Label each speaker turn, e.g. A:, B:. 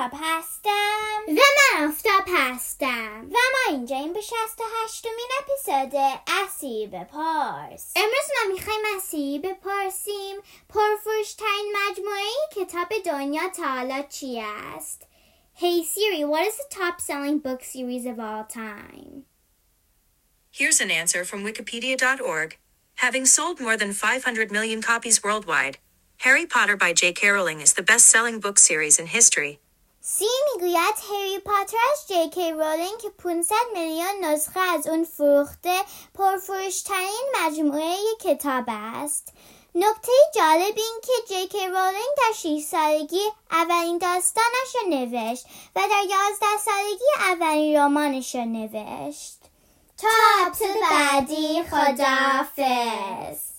A: مهتاب هستم
B: و من آفتاب هستم
A: و ما اینجا این به شست هشتمین اپیزود اسیر بپرس
B: امروز ما میخوایم اسیر بپرسیم پرفروشترین مجموعه کتاب دنیا تا حالا چی است Hey Siri, what is the top selling book series of all time?
C: Here's an answer from Wikipedia.org. Having sold more than 500 million copies worldwide, Harry Potter by J.K. Rowling is the best selling book series in history.
A: سی می‌گوید هری پاتر از جی کی رولینگ که 500 میلیون نسخه از اون فروخته پرفروشترین مجموعه کتاب است. نکته جالب این که جی کی رولینگ در 6 سالگی اولین داستانش رو نوشت و در 11 سالگی اولین رمانش رو نوشت. تا بعدی خداحافظ